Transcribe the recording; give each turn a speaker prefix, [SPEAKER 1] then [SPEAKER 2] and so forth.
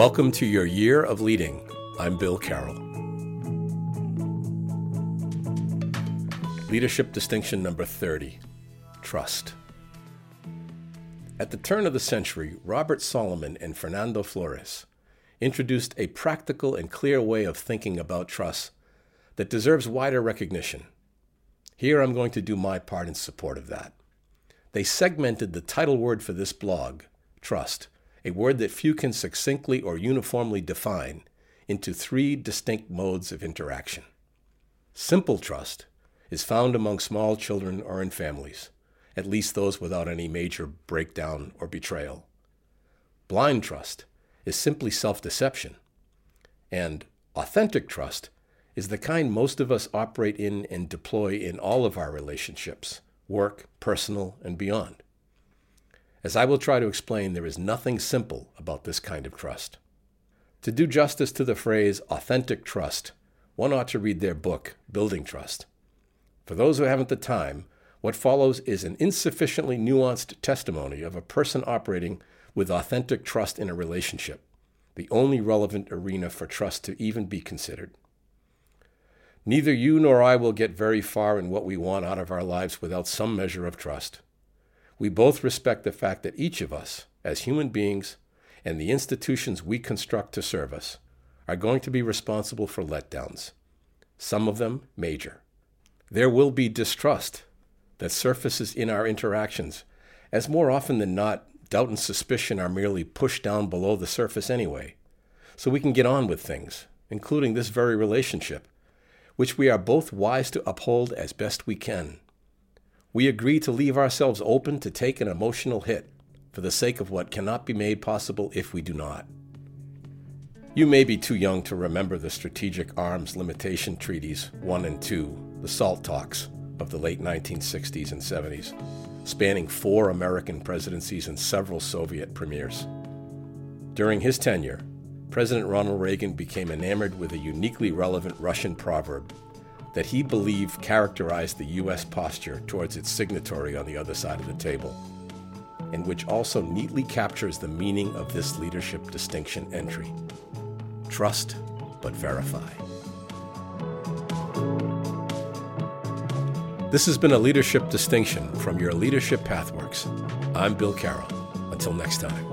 [SPEAKER 1] Welcome to your year of leading. I'm Bill Carroll. Leadership distinction number 30 Trust. At the turn of the century, Robert Solomon and Fernando Flores introduced a practical and clear way of thinking about trust that deserves wider recognition. Here I'm going to do my part in support of that. They segmented the title word for this blog, trust, a word that few can succinctly or uniformly define, into three distinct modes of interaction. Simple trust is found among small children or in families, at least those without any major breakdown or betrayal. Blind trust is simply self deception. And authentic trust is the kind most of us operate in and deploy in all of our relationships work, personal, and beyond. As I will try to explain, there is nothing simple about this kind of trust. To do justice to the phrase authentic trust, one ought to read their book, Building Trust. For those who haven't the time, what follows is an insufficiently nuanced testimony of a person operating with authentic trust in a relationship, the only relevant arena for trust to even be considered. Neither you nor I will get very far in what we want out of our lives without some measure of trust. We both respect the fact that each of us, as human beings, and the institutions we construct to serve us, are going to be responsible for letdowns, some of them major. There will be distrust that surfaces in our interactions, as more often than not, doubt and suspicion are merely pushed down below the surface anyway, so we can get on with things, including this very relationship, which we are both wise to uphold as best we can. We agree to leave ourselves open to take an emotional hit for the sake of what cannot be made possible if we do not. You may be too young to remember the Strategic Arms Limitation Treaties 1 and 2, the SALT talks of the late 1960s and 70s, spanning four American presidencies and several Soviet premiers. During his tenure, President Ronald Reagan became enamored with a uniquely relevant Russian proverb that he believed characterized the U.S. posture towards its signatory on the other side of the table, and which also neatly captures the meaning of this leadership distinction entry trust but verify. This has been a leadership distinction from your Leadership Pathworks. I'm Bill Carroll. Until next time.